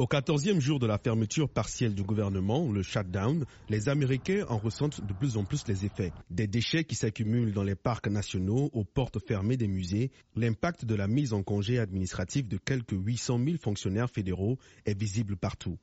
Au quatorzième jour de la fermeture partielle du gouvernement, le shutdown, les Américains en ressentent de plus en plus les effets. Des déchets qui s'accumulent dans les parcs nationaux, aux portes fermées des musées, l'impact de la mise en congé administratif de quelques 800 000 fonctionnaires fédéraux est visible partout.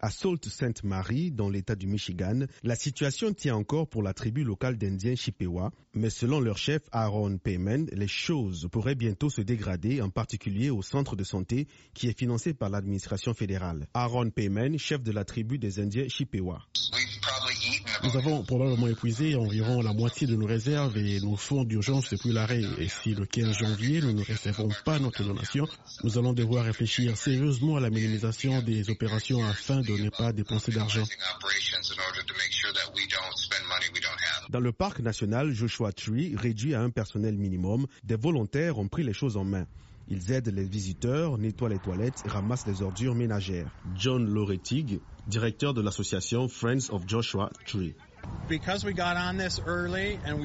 À Sault Sainte Marie, dans l'État du Michigan, la situation tient encore pour la tribu locale d'Indiens Chippewa, mais selon leur chef Aaron Payman, les choses pourraient bientôt se dégrader, en particulier au centre de santé qui est financé par l'administration fédérale. Aaron Payman, chef de la tribu des Indiens Chippewa. Nous avons probablement épuisé environ la moitié de nos réserves et nos fonds d'urgence depuis l'arrêt. Et si le 15 janvier, nous ne réservons pas notre donation, nous allons devoir réfléchir sérieusement à la minimisation des opérations afin de ne pas dépenser d'argent. Dans le parc national Joshua Tree, réduit à un personnel minimum, des volontaires ont pris les choses en main. Ils aident les visiteurs, nettoient les toilettes et ramassent les ordures ménagères. John Loretig, directeur de l'association Friends of Joshua Tree.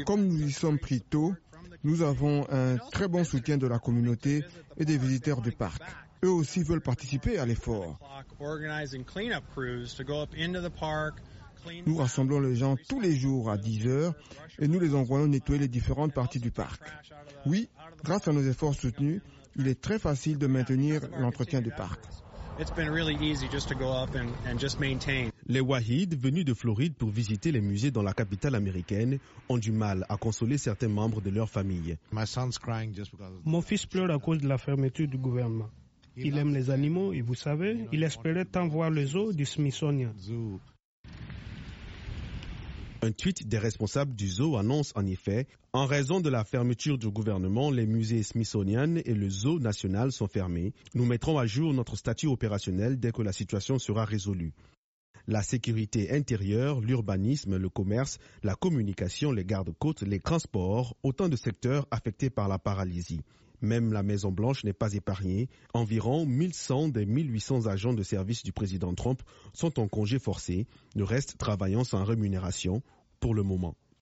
Comme nous y sommes pris tôt, nous avons un très bon soutien de la communauté et des visiteurs du parc. Eux aussi veulent participer à l'effort. Nous rassemblons les gens tous les jours à 10 heures et nous les envoyons nettoyer les différentes parties du parc. Oui, grâce à nos efforts soutenus, il est très facile de maintenir l'entretien du parc. Les Wahid, venus de Floride pour visiter les musées dans la capitale américaine, ont du mal à consoler certains membres de leur famille. Mon fils pleure à cause de la fermeture du gouvernement. Il aime les animaux et vous savez, il espérait tant voir le zoo du Smithsonian. Un tweet des responsables du zoo annonce en effet, en raison de la fermeture du gouvernement, les musées Smithsonian et le zoo national sont fermés. Nous mettrons à jour notre statut opérationnel dès que la situation sera résolue. La sécurité intérieure, l'urbanisme, le commerce, la communication, les gardes-côtes, les transports, autant de secteurs affectés par la paralysie. Même la Maison Blanche n'est pas épargnée. Environ 1100 des 1800 agents de service du président Trump sont en congé forcé, le reste travaillant sans rémunération pour le moment.